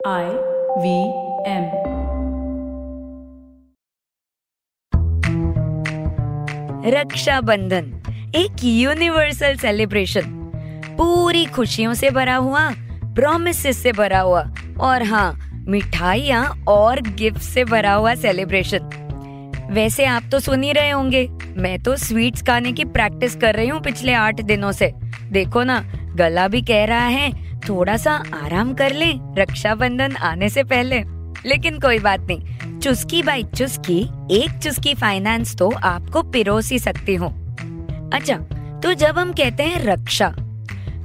I V M. Rakshabandhan, एक universal celebration पूरी खुशियों से भरा हुआ प्रोमिस से भरा हुआ, और हाँ मिठाइया और गिफ्ट से भरा हुआ सेलिब्रेशन वैसे आप तो सुन ही रहे होंगे, मैं तो स्वीट्स खाने की प्रैक्टिस कर रही हूँ पिछले आठ दिनों से। देखो ना, गला भी कह रहा है थोड़ा सा आराम कर ले रक्षाबंधन आने से पहले। लेकिन कोई बात नहीं, चुस्की बाई चुस्की, एक चुस्की फाइनेंस तो आपको पिरोस ही सकती हूँ। अच्छा तो जब हम कहते हैं रक्षा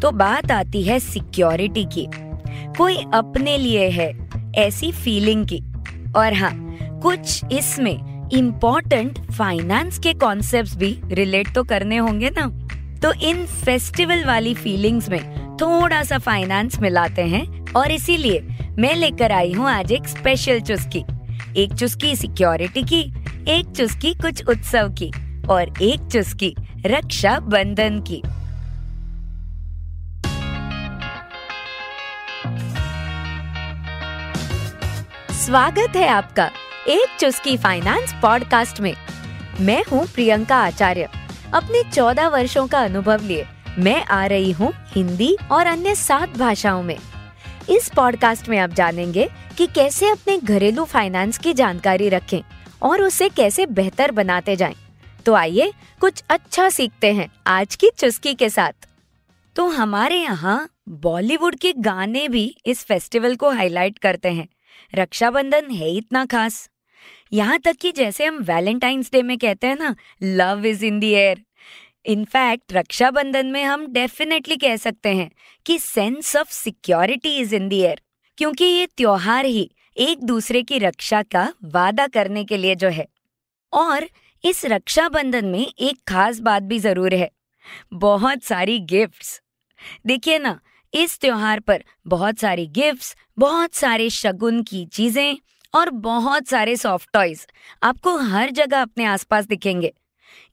तो बात आती है सिक्योरिटी की। कोई अपने लिए है, ऐसी फीलिंग की। और हाँ कुछ इसमें इम्पोर्टेंट फाइनेंस के कॉन्सेप्ट्स भी रिलेट तो करने होंगे ना। तो इन फेस्टिवल वाली फीलिंग्स में थोड़ा सा फाइनेंस मिलाते हैं और इसीलिए मैं लेकर आई हूँ आज एक स्पेशल चुस्की। एक चुस्की सिक्योरिटी की, एक चुस्की कुछ उत्सव की और एक चुस्की रक्षा बंधन की। स्वागत है आपका एक चुस्की फाइनेंस पॉडकास्ट में। मैं हूँ प्रियंका आचार्य। अपने चौदह वर्षों का अनुभव लिए मैं आ रही हूँ हिंदी और अन्य सात भाषाओं में। इस पॉडकास्ट में आप जानेंगे कि कैसे अपने घरेलू फाइनेंस की जानकारी रखें और उसे कैसे बेहतर बनाते जाएँ। तो आइए कुछ अच्छा सीखते हैं आज की चुस्की के साथ। तो हमारे यहाँ बॉलीवुड के गाने भी इस फेस्टिवल को हाईलाइट करते हैं। रक्षाबंधन है इतना खास। यहाँ तक कि जैसे हम वैलेंटाइंस डे में कहते हैं ना love is in the air in fact, Rakshabandhan में हम डेफिनेटली कह सकते हैं कि sense of security is in the air, क्योंकि ये त्योहार ही एक दूसरे की रक्षा का वादा करने के लिए जो है। और इस रक्षाबंधन में एक खास बात भी ज़रूर है, बहुत सारी गिफ्ट्स देखिए ना, इस त्योहार पर बहुत सारी गिफ्ट्स बहुत सारे शगुन की चीज़ें और बहुत सारे सॉफ्ट टॉयज आपको हर जगह अपने आसपास दिखेंगे।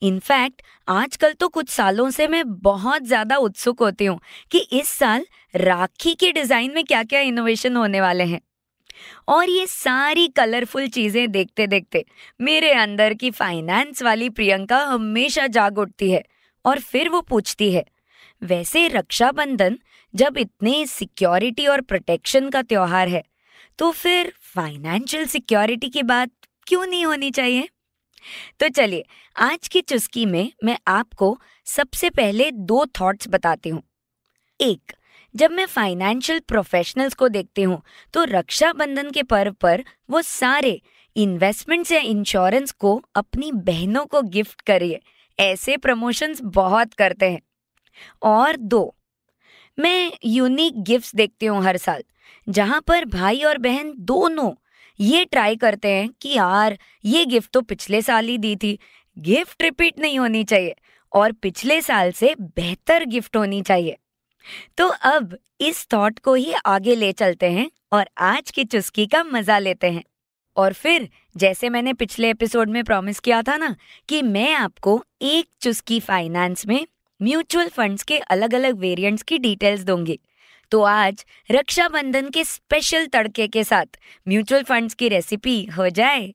इनफैक्ट, आजकल तो कुछ सालों से मैं बहुत ज़्यादा उत्सुक होती हूँ कि इस साल राखी के डिज़ाइन में क्या क्या इनोवेशन होने वाले हैं। और ये सारी कलरफुल चीज़ें देखते देखते मेरे अंदर की फाइनेंस वाली प्रियंका हमेशा जाग उठती है और फिर वो पूछती है, वैसे रक्षाबंधन जब इतने सिक्योरिटी और प्रोटेक्शन का त्योहार है तो फिर फाइनेंशियल सिक्योरिटी की बात क्यों नहीं होनी चाहिए? तो चलिए, आज की चुस्की में मैं आपको सबसे पहले दो थॉट्स बताती हूँ। एक, जब मैं फाइनेंशियल प्रोफेशनल्स को देखती हूँ तो रक्षाबंधन के पर्व पर वो सारे इन्वेस्टमेंट्स या इंश्योरेंस को अपनी बहनों को गिफ्ट करिए। ऐसे प्रमोशंस बहुत करते हैं। और दो, मैं यूनिक गिफ्ट्स देखती हूँ हर साल, जहाँ पर भाई और बहन दोनों ये ट्राई करते हैं कि यार, ये गिफ्ट तो पिछले साल ही दी थी। गिफ्ट रिपीट नहीं होनी चाहिए और पिछले साल से बेहतर गिफ्ट होनी चाहिए। तो अब इस थॉट को ही आगे ले चलते हैं और आज की चुस्की का मज़ा लेते हैं। और फिर, जैसे मैंने पिछले एपिसोड में प्रॉमिस किया था ना कि मैं आपको एक चुस्की फाइनेंस में म्यूचुअल फंड्स के अलग अलग वेरिएंट्स की डिटेल्स दूँगी। तो आज रक्षाबंधन के स्पेशल तड़के के साथ म्यूचुअल फंड्स की रेसिपी हो जाए।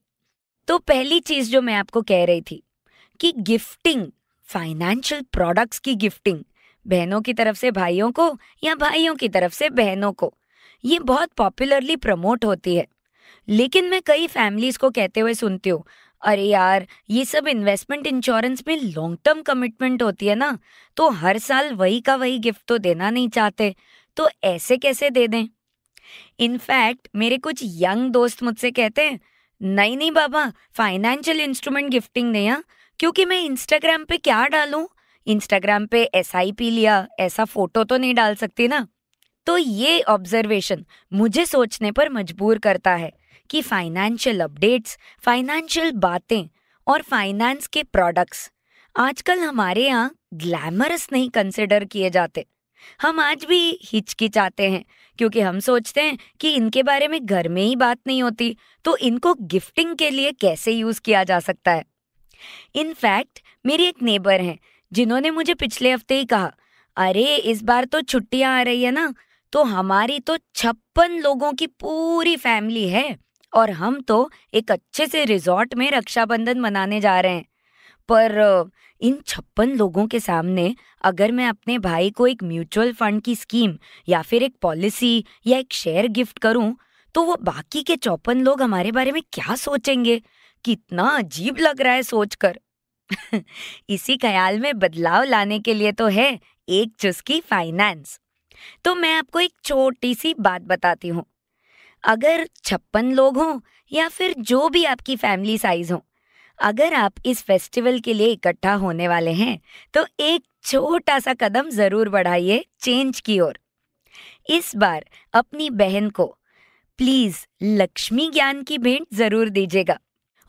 तो पहली चीज़ जो मैं आपको कह रही थी कि गिफ्टिंग फाइनेंशियल प्रोडक्ट्स की गिफ्टिंग बहनों की तरफ़ से भाइयों को या भाइयों की तरफ़ से बहनों को, ये बहुत पॉपुलरली प्रमोट होती है। लेकिन मैं कई फैमिलीज़ को कहते हुए सुनती हूँ, अरे यार, ये सब इन्वेस्टमेंट इंश्योरेंस में लॉन्ग टर्म कमिटमेंट होती है ना तो हर साल वही का वही गिफ्ट तो देना नहीं चाहते। तो ऐसे कैसे दे दें? इनफैक्ट, मेरे कुछ यंग दोस्त मुझसे कहते हैं, नहीं नहीं बाबा, फाइनेंशियल इंस्ट्रूमेंट गिफ्टिंग नहीं है, क्योंकि मैं इंस्टाग्राम पे क्या डालूं? इंस्टाग्राम पे एसआईपी लिया, ऐसा फ़ोटो तो नहीं डाल सकती ना? तो ये ऑब्जर्वेशन मुझे सोचने पर मजबूर करता है कि फाइनेंशियल अपडेट्स फाइनेंशियल बातें और फाइनेंस के प्रोडक्ट्स आजकल हमारे यहाँ ग्लैमरस नहीं कंसिडर किए जाते। हम आज भी हिचकिचाते हैं, क्योंकि हम सोचते हैं कि इनके बारे में घर में ही बात नहीं होती तो इनको गिफ्टिंग के लिए कैसे यूज़ किया जा सकता है? इनफैक्ट मेरी एक नेबर हैं, जिन्होंने मुझे पिछले हफ़्ते ही कहा, अरे, इस बार तो छुट्टियाँ आ रही है ना तो हमारी तो छप्पन लोगों की पूरी फैमिली है, और हम तो एक अच्छे से रिजॉर्ट में रक्षाबंधन मनाने जा रहे हैं। पर इन छप्पन लोगों के सामने अगर मैं अपने भाई को एक म्यूचुअल फंड की स्कीम या फिर एक पॉलिसी या एक शेयर गिफ्ट करूँ तो वो बाकी के चौपन लोग हमारे बारे में क्या सोचेंगे? कितना अजीब लग रहा है सोचकर। इसी ख्याल में बदलाव लाने के लिए तो है एक चुस्की फाइनेंस। तो मैं आपको एक छोटी सी बात बताती हूँ। अगर छप्पन लोग हों या फिर जो भी आपकी फैमिली साइज़ हो अगर आप इस फेस्टिवल के लिए इकट्ठा होने वाले हैं तो एक छोटा सा कदम ज़रूर बढ़ाइए चेंज की ओर। इस बार अपनी बहन को प्लीज़ लक्ष्मी ज्ञान की भेंट ज़रूर दीजिएगा।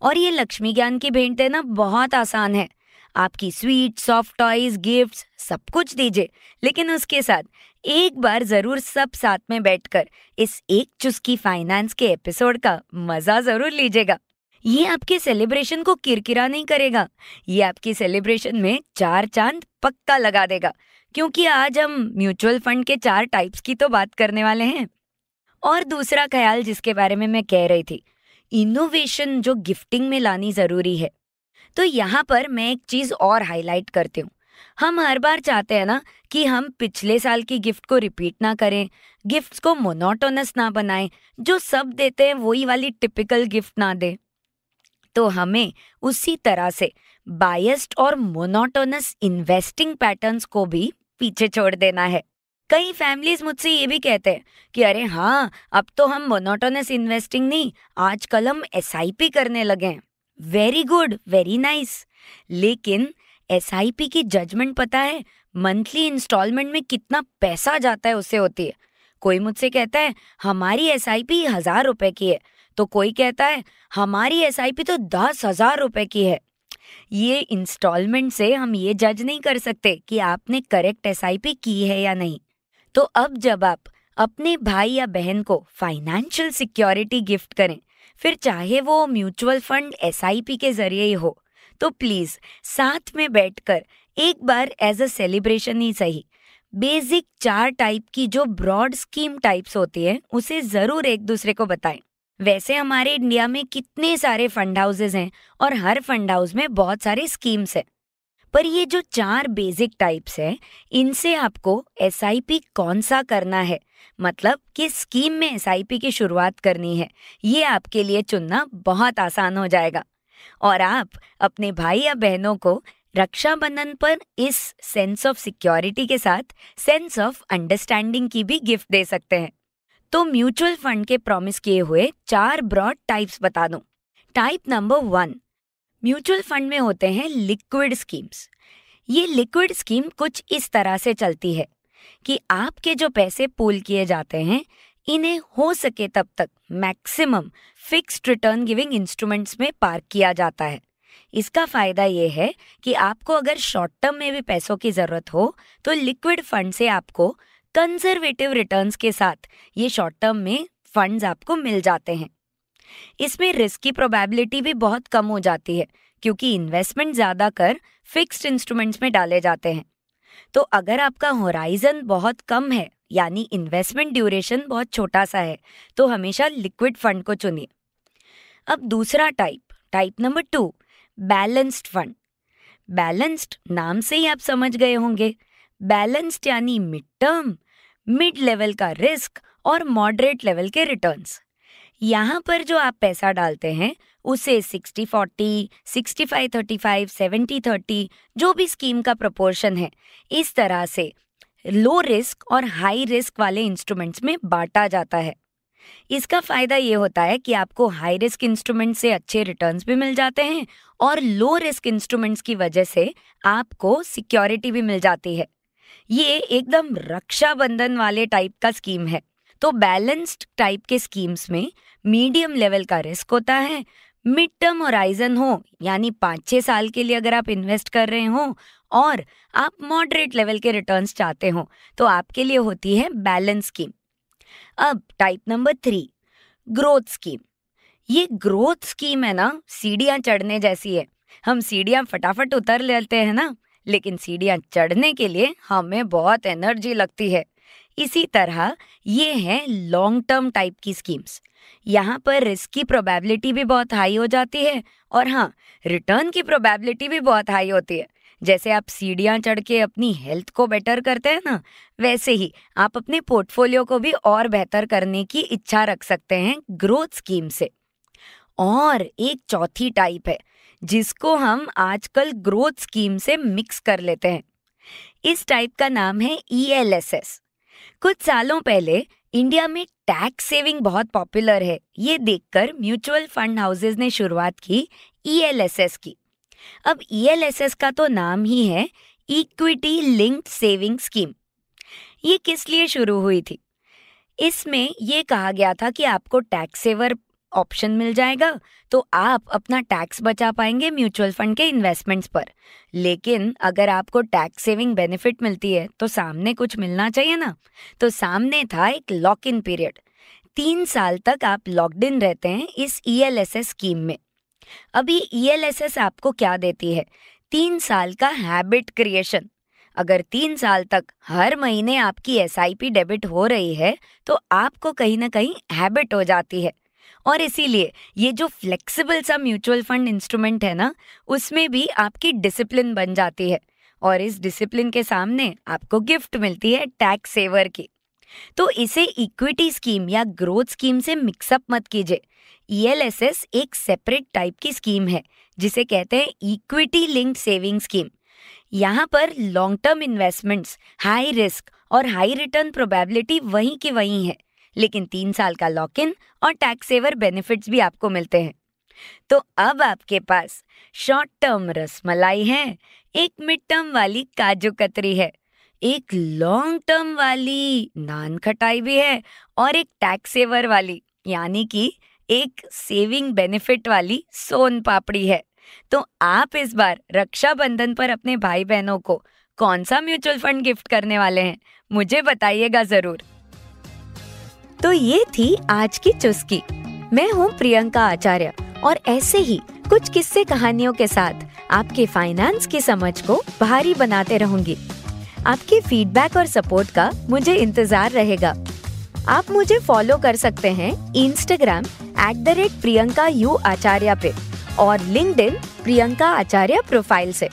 और ये लक्ष्मी ज्ञान की भेंट देना बहुत आसान है। आपकी स्वीट सॉफ्ट टॉयज, गिफ्ट्स सब कुछ दीजिए, लेकिन उसके साथ एक बार ज़रूर सब साथ में बैठकर इस एक चुस्की फाइनेंस के एपिसोड का मज़ा ज़रूर लीजिएगा। ये आपके सेलिब्रेशन को किरकिरा नहीं करेगा। ये आपकी सेलिब्रेशन में चार चाँद पक्का लगा देगा, क्योंकि आज हम म्यूचुअल फंड के चार टाइप्स की तो बात करने वाले हैं। और दूसरा ख्याल जिसके बारे में मैं कह रही थी इनोवेशन जो गिफ्टिंग में लानी ज़रूरी है। तो यहाँ पर मैं एक चीज़ और हाईलाइट करती हूँ। हम हर बार चाहते हैं ना कि हम पिछले साल की गिफ्ट को रिपीट ना करें गिफ्ट्स को मोनोटोनस ना बनाएँ, जो सब देते हैं वही वाली टिपिकल गिफ्ट ना दे। तो हमें उसी तरह से बायस्ड और मोनोटोनस इन्वेस्टिंग पैटर्न्स को भी पीछे छोड़ देना है। कई फैमिलीज़ मुझसे ये भी कहते हैं कि अरे हाँ अब तो हम मोनोटोनस इन्वेस्टिंग नहीं, आजकल हम एसआईपी करने लगे हैं। वेरी गुड वेरी नाइस लेकिन एसआईपी की जजमेंट पता है मंथली इंस्टॉलमेंट में कितना पैसा जाता है, उससे होती है। कोई मुझसे कहता है, हमारी एस आई पी हज़ार रुपए की है। तो कोई कहता है, हमारी एसआईपी तो दस हज़ार रुपए की है। ये इंस्टॉलमेंट से हम ये जज नहीं कर सकते कि आपने करेक्ट एसआईपी की है या नहीं। तो अब जब आप अपने भाई या बहन को फाइनेंशियल सिक्योरिटी गिफ्ट करें, फिर चाहे वो म्यूचुअल फंड एसआईपी के ज़रिए ही हो तो प्लीज़ साथ में बैठकर एक बार एज अ सेलिब्रेशन ही सही। बेसिक चार टाइप की जो ब्रॉड स्कीम टाइप्स होती है, उसे ज़रूर एक दूसरे को बताएँ। वैसे हमारे इंडिया में कितने सारे फंड हाउसेज हैं और हर फंड हाउस में बहुत सारे स्कीम्स हैं। पर ये जो चार बेसिक टाइप्स हैं, इनसे आपको एसआईपी कौन सा करना है? मतलब किस स्कीम में एसआईपी की शुरुआत करनी है? ये आपके लिए चुनना बहुत आसान हो जाएगा। और आप अपने भाई या बहनों को रक्षाबंधन पर इस सेंस ऑफ़ सिक्योरिटी के साथ सेंस ऑफ़ अंडरस्टैंडिंग की भी गिफ्ट दे सकते हैं। तो म्यूचुअल फंड के प्रॉमिस किए हुए चार ब्रॉड टाइप्स बता दूँ। Type number one, mutual fund में होते हैं लिक्विड स्कीम्स। ये लिक्विड स्कीम कुछ इस तरह से चलती है कि आपके जो पैसे पूल किए जाते हैं, इन्हें हो सके तब तक maximum fixed return giving instruments में पार्क किया जाता है। इसका फ़ायदा ये है कि आपको अगर शॉर्ट टर्म में भी पैसों की ज़रूरत हो तो लिक्विड फंड से आपको कंजर्वेटिव रिटर्न्स के साथ ये शॉर्ट टर्म में फंड्स आपको मिल जाते हैं। इसमें रिस्क की प्रोबेबिलिटी भी बहुत कम हो जाती है, क्योंकि इन्वेस्टमेंट ज़्यादा कर फिक्स्ड इंस्ट्रूमेंट्स में डाले जाते हैं। तो अगर आपका होराइजन बहुत कम है, यानी इन्वेस्टमेंट ड्यूरेशन बहुत छोटा सा है तो हमेशा लिक्विड फंड को चुनिए। अब दूसरा type type number two balanced fund balanced नाम से ही आप समझ गए होंगे। बैलेंस्ड यानी मिड टर्म मिड लेवल का रिस्क और मॉडरेट लेवल के रिटर्न्स यहाँ पर जो आप पैसा डालते हैं उसे 60 40, 65 35, 70 30 जो भी स्कीम का प्रोपोर्शन है इस तरह से लो रिस्क और हाई रिस्क वाले इंस्ट्रूमेंट्स में बांटा जाता है। इसका फ़ायदा ये होता है कि आपको हाई रिस्क इंस्ट्रूमेंट से अच्छे रिटर्न्स भी मिल जाते हैं और लो रिस्क इंस्ट्रूमेंट्स की वजह से आपको सिक्योरिटी भी मिल जाती है। ये एकदम रक्षाबंधन वाले टाइप का स्कीम है। तो बैलेंस्ड टाइप के स्कीम्स में मीडियम लेवल का रिस्क होता है मिड टर्म होराइजन हो, यानी पाँच छः साल के लिए अगर आप इन्वेस्ट कर रहे हो, और आप मॉडरेट लेवल के रिटर्न्स चाहते हो तो आपके लिए होती है बैलेंस स्कीम अब type number three growth scheme ये ग्रोथ स्कीम है ना, सीढ़ियाँ चढ़ने जैसी है। हम सीढ़ियाँ फटाफट उतर लेते हैं ना लेकिन सीढ़ियाँ चढ़ने के लिए हमें बहुत एनर्जी लगती है। इसी तरह ये है लॉन्ग टर्म टाइप की स्कीम्स यहाँ पर रिस्क की प्रोबेबिलिटी भी बहुत हाई हो जाती है और हाँ रिटर्न की प्रोबेबिलिटी भी बहुत हाई होती है। जैसे आप सीढ़ियाँ चढ़ के अपनी हेल्थ को बेटर करते हैं ना, वैसे ही आप अपने पोर्टफोलियो को भी और बेहतर करने की इच्छा रख सकते हैं ग्रोथ स्कीम से। और एक चौथी टाइप है जिसको हम आजकल ग्रोथ स्कीम से मिक्स कर लेते हैं। इस टाइप का नाम है ई e कुछ सालों पहले इंडिया में टैक्स सेविंग बहुत पॉपुलर है, ये देखकर म्यूचुअल फंड हाउसेज ने शुरुआत की ई e की। अब ई e का तो नाम ही है इक्विटी लिंक्ड सेविंग स्कीम ये किस लिए शुरू हुई थी? इसमें ये कहा गया था कि आपको टैक्स सेवर ऑप्शन मिल जाएगा तो आप अपना टैक्स बचा पाएँगे म्यूचुअल फंड के इन्वेस्टमेंट्स पर। लेकिन अगर आपको टैक्स सेविंग बेनिफिट मिलती है तो सामने कुछ मिलना चाहिए ना। तो सामने था एक लॉक इन पीरियड। तीन साल तक आप लॉकड इन रहते हैं इस ई e स्कीम में। अभी ई e आपको क्या देती है? तीन साल का हैबिट क्रिएशन। अगर तीन साल तक हर महीने आपकी एसआईपी डेबिट हो रही है तो आपको कहीं ना कहीं हैबिट हो जाती है। और इसीलिए ये जो फ्लेक्सिबल सा म्यूचुअल फंड इंस्ट्रूमेंट है ना, उसमें भी आपकी डिसिप्लिन बन जाती है। और इस डिसिप्लिन के सामने आपको गिफ्ट मिलती है टैक्स सेवर की। तो इसे इक्विटी स्कीम या ग्रोथ स्कीम से मिक्सअप मत कीजिए। ईएलएसएस e एक सेपरेट टाइप की स्कीम है, जिसे कहते हैं इक्विटी लिंक्ड सेविंग स्कीम यहाँ पर long term investments high risk और हाई रिटर्न प्रोबेबिलिटी वहीं की वहीं है। लेकिन तीन साल का लॉक इन और टैक्स सेवर बेनिफिट्स भी आपको मिलते हैं। तो अब आपके पास शॉर्ट टर्म रसमलाई है, एक मिड टर्म वाली काजू कतरी है, एक लॉन्ग टर्म वाली नान खटाई भी है और एक टैक्स सेवर वाली, यानी कि एक सेविंग बेनिफिट वाली सोन पापड़ी है। तो आप इस बार रक्षाबंधन पर अपने भाई बहनों को कौन सा म्यूचुअल फंड गिफ्ट करने वाले हैं, मुझे बताइएगा ज़रूर। तो ये थी आज की चुस्की। मैं हूँ प्रियंका आचार्य, और ऐसे ही कुछ किस्से कहानियों के साथ आपके फाइनेंस की समझ को भारी बनाते रहूँगी। आपके फीडबैक और सपोर्ट का मुझे इंतज़ार रहेगा। आप मुझे फॉलो कर सकते हैं Instagram at the rate Priyanka U Acharya पे और लिंक प्रियंका आचार्य प्रोफ़ाइल से।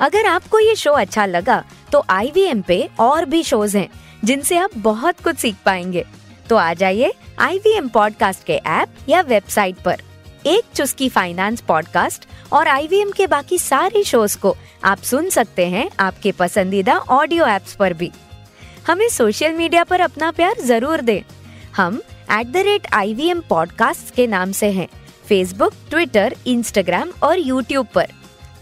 अगर आपको ये शो अच्छा लगा तो IVM पे और भी शोज़ हैं, जिनसे आप बहुत कुछ सीख पाएँगे। तो आ जाइए आई वी एम पॉडकास्ट के ऐप या वेबसाइट पर। एक चुस्की फाइनेंस पॉडकास्ट और आई वी एम के बाकी सारे शोज़ को आप सुन सकते हैं आपके पसंदीदा ऑडियो एप्स पर भी। हमें सोशल मीडिया पर अपना प्यार ज़रूर दें। हम at the rate I V M podcast के नाम से हैं फेसबुक ट्विटर इंस्टाग्राम और यूट्यूब पर।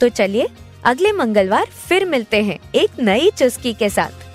तो चलिए अगले मंगलवार फिर मिलते हैं एक नई चुस्की के साथ।